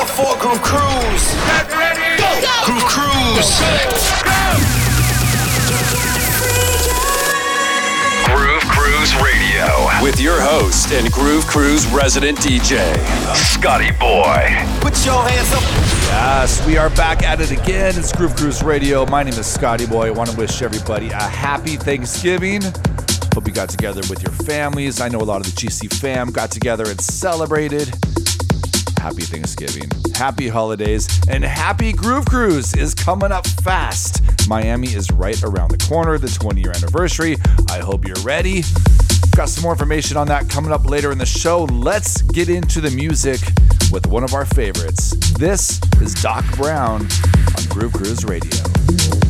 up for Groove Cruise. Get ready. Go. Go. Groove Cruise. Go. Groove Cruise Radio with your host and Groove Cruise resident DJ, Scotty Boy. Put your hands up. Yes, we are back at it again. It's Groove Cruise Radio. My name is Scotty Boy. I want to wish everybody a happy Thanksgiving. Hope you got together with your families. I know a lot of the GC fam got together and celebrated. Happy Thanksgiving, happy holidays, and happy Groove Cruise is coming up fast. Miami is right around the corner, the 20 year anniversary. I hope you're ready. Got some more information on that coming up later in the show. Let's get into the music with one of our favorites. This is Doc Brown on Groove Cruise Radio.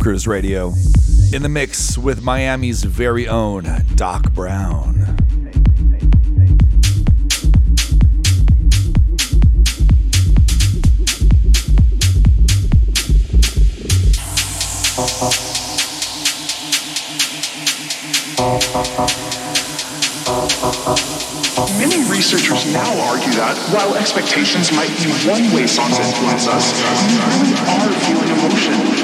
Cruise Radio. In the mix with Miami's very own Doc Brown. Many researchers now argue that while expectations might be one way songs influence us, we really are feeling emotion.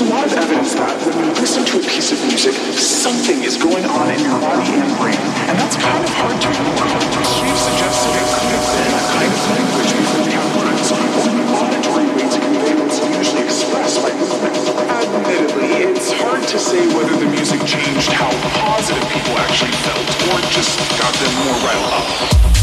There's a lot of evidence that when you listen to a piece of music, something is going on in your body and brain. And that's kind of hard to ignore. We've suggested it could have been a kind of language before we have words, or an auditory way to convey what's usually expressed by movement. Admittedly, it's hard to say whether the music changed how positive people actually felt, or just got them more riled up.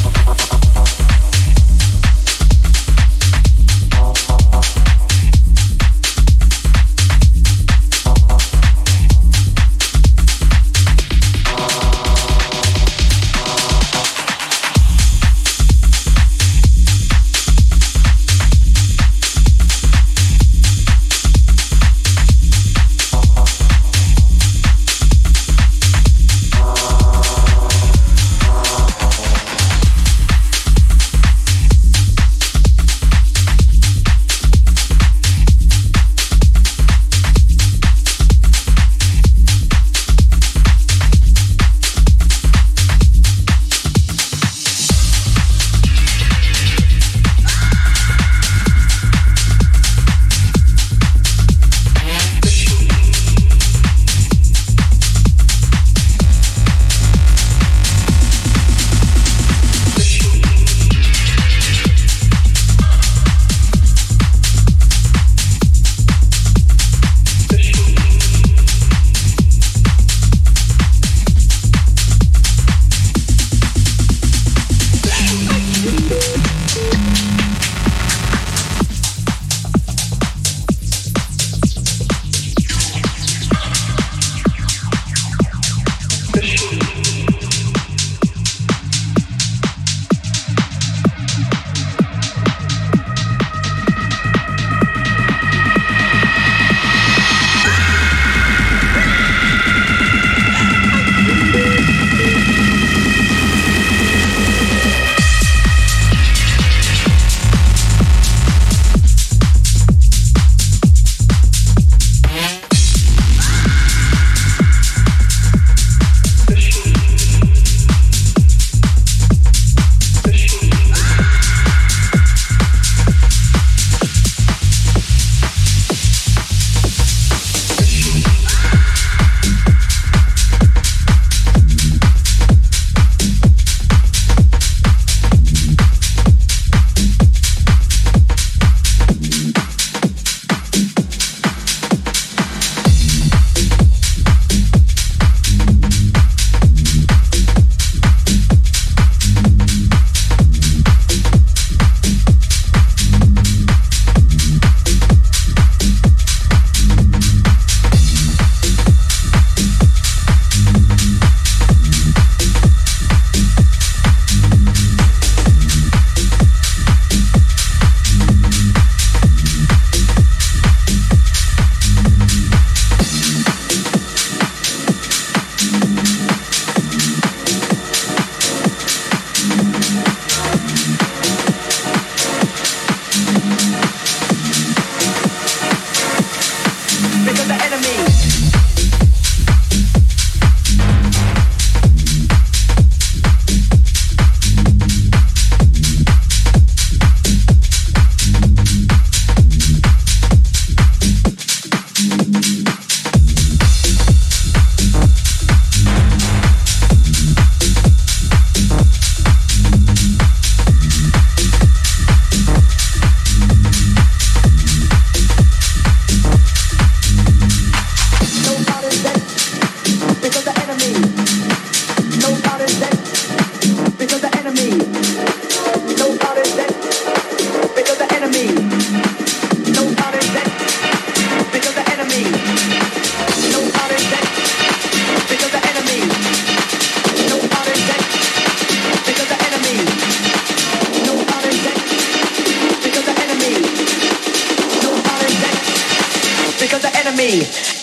Because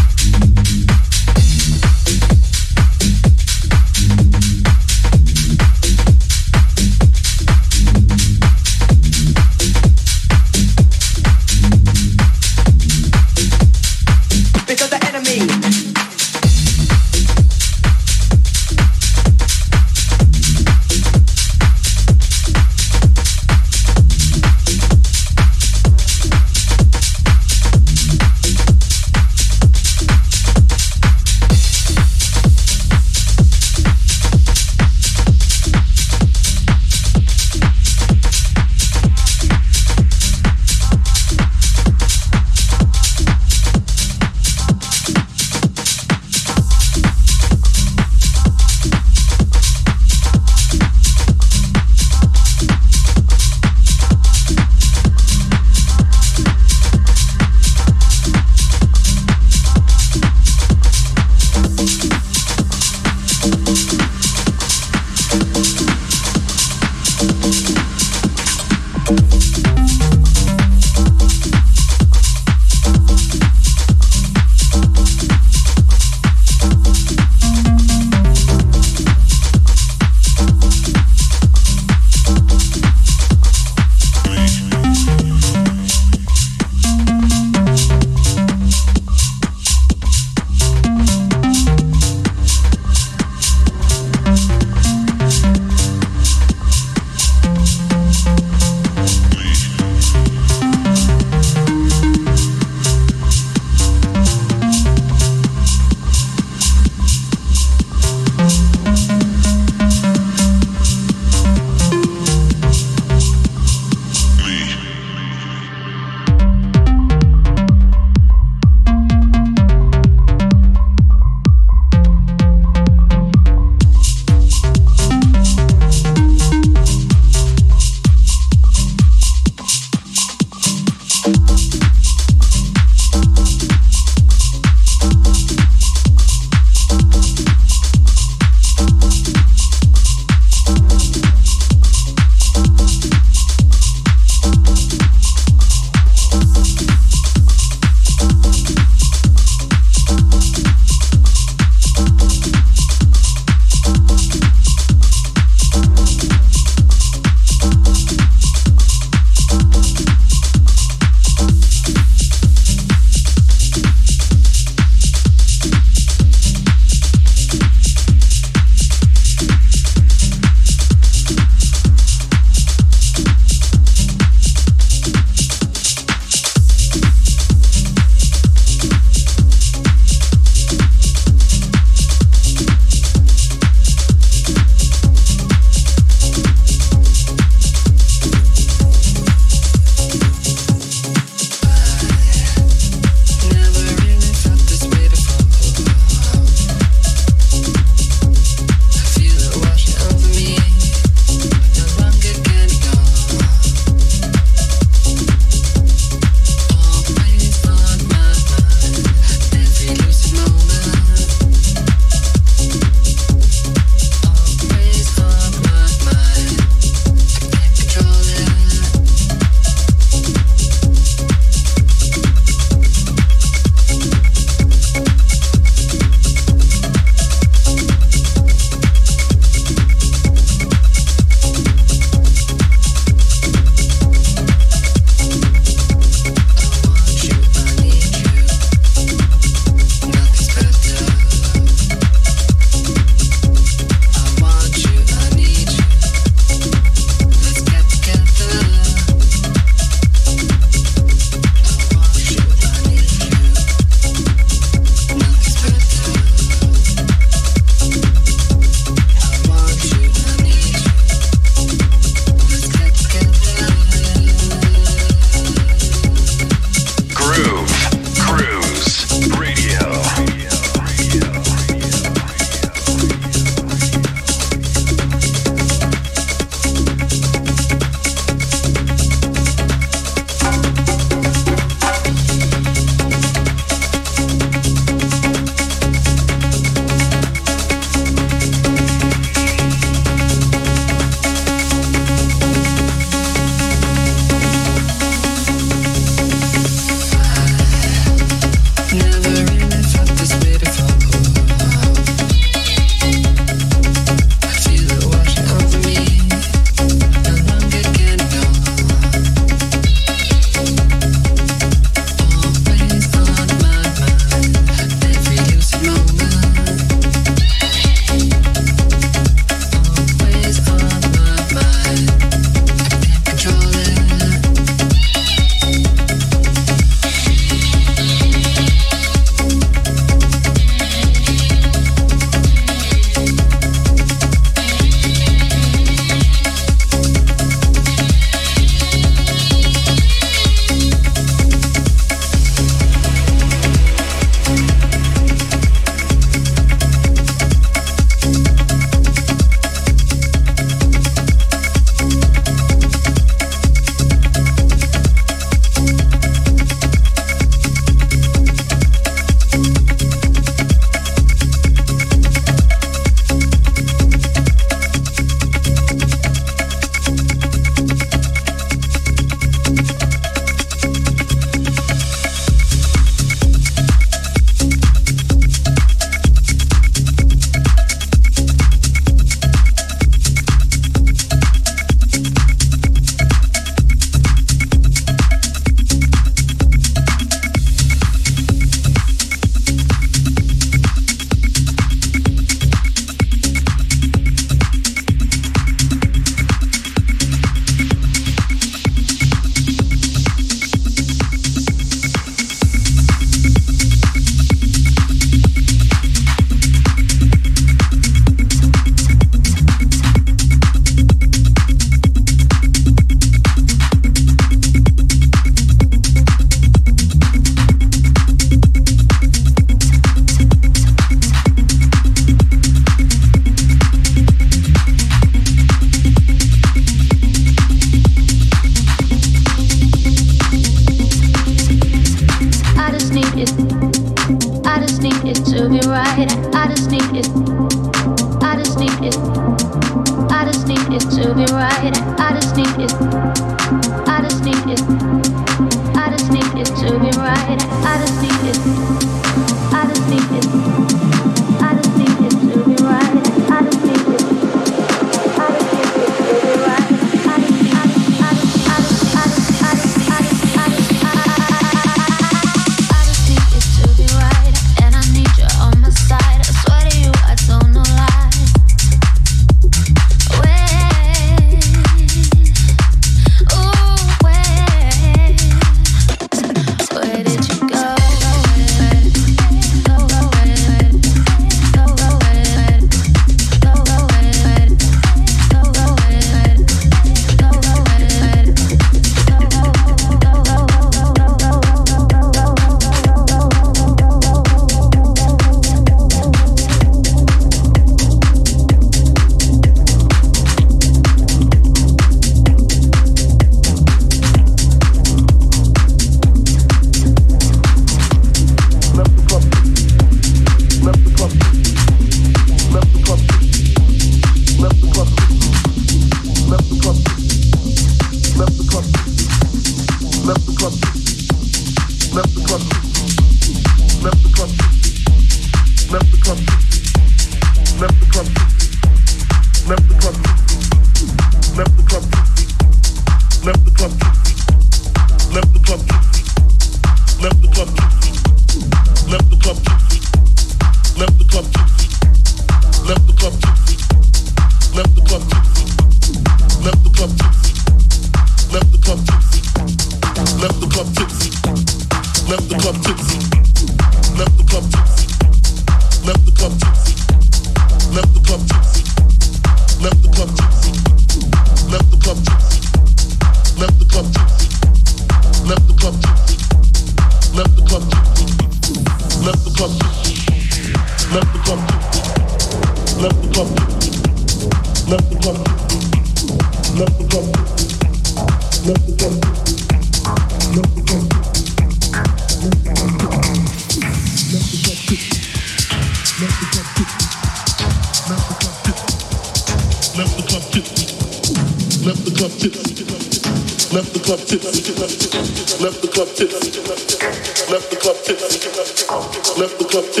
up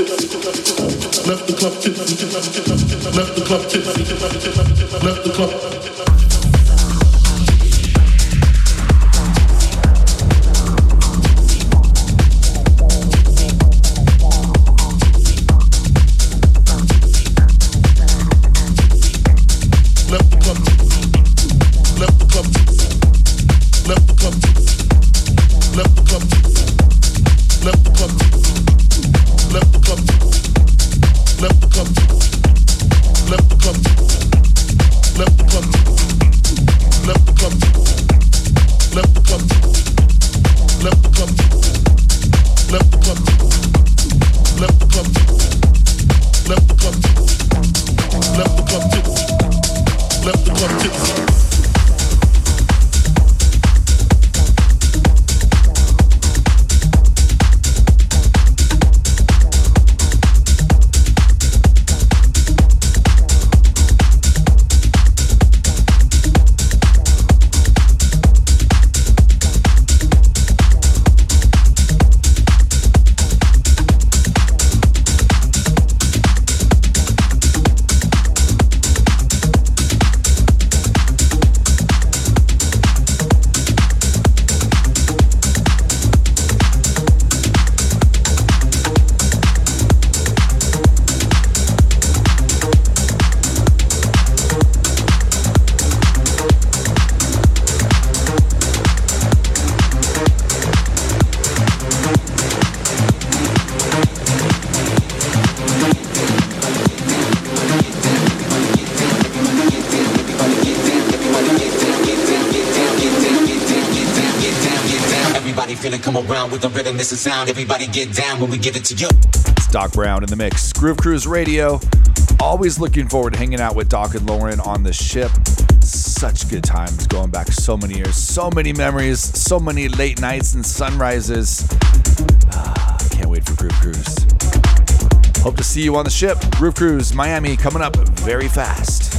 this is sound. Everybody get down when we give it to you. It's Doc Brown in the mix. Groove Cruise Radio. Always looking forward to hanging out with Doc and Lauren on the ship. Such good times going back so many years, so many memories, so many late nights and sunrises. Ah, can't wait for Groove Cruise. Hope to see you on the ship. Groove Cruise Miami coming up very fast.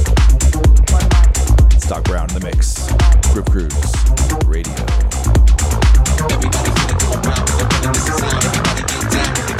It's Doc Brown in the mix. Groove Cruise Radio. Work.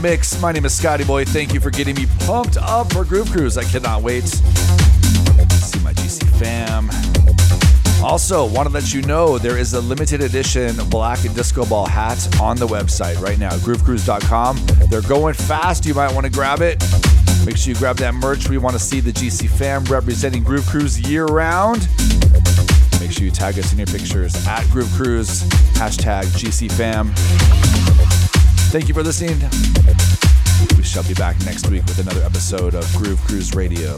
The mix. My name is Scotty Boy. Thank you for getting me pumped up for Groove Cruise. I cannot wait. To see my GC fam. Also, want to let you know there is a limited edition black and disco ball hat on the website right now, groovecruise.com. They're going fast. You might want to grab it. Make sure you grab that merch. We want to see the GC fam representing Groove Cruise year round. Make sure you tag us in your pictures at Groove Cruise, hashtag GC fam. Thank you for listening. We shall be back next week with another episode of Groove Cruise Radio.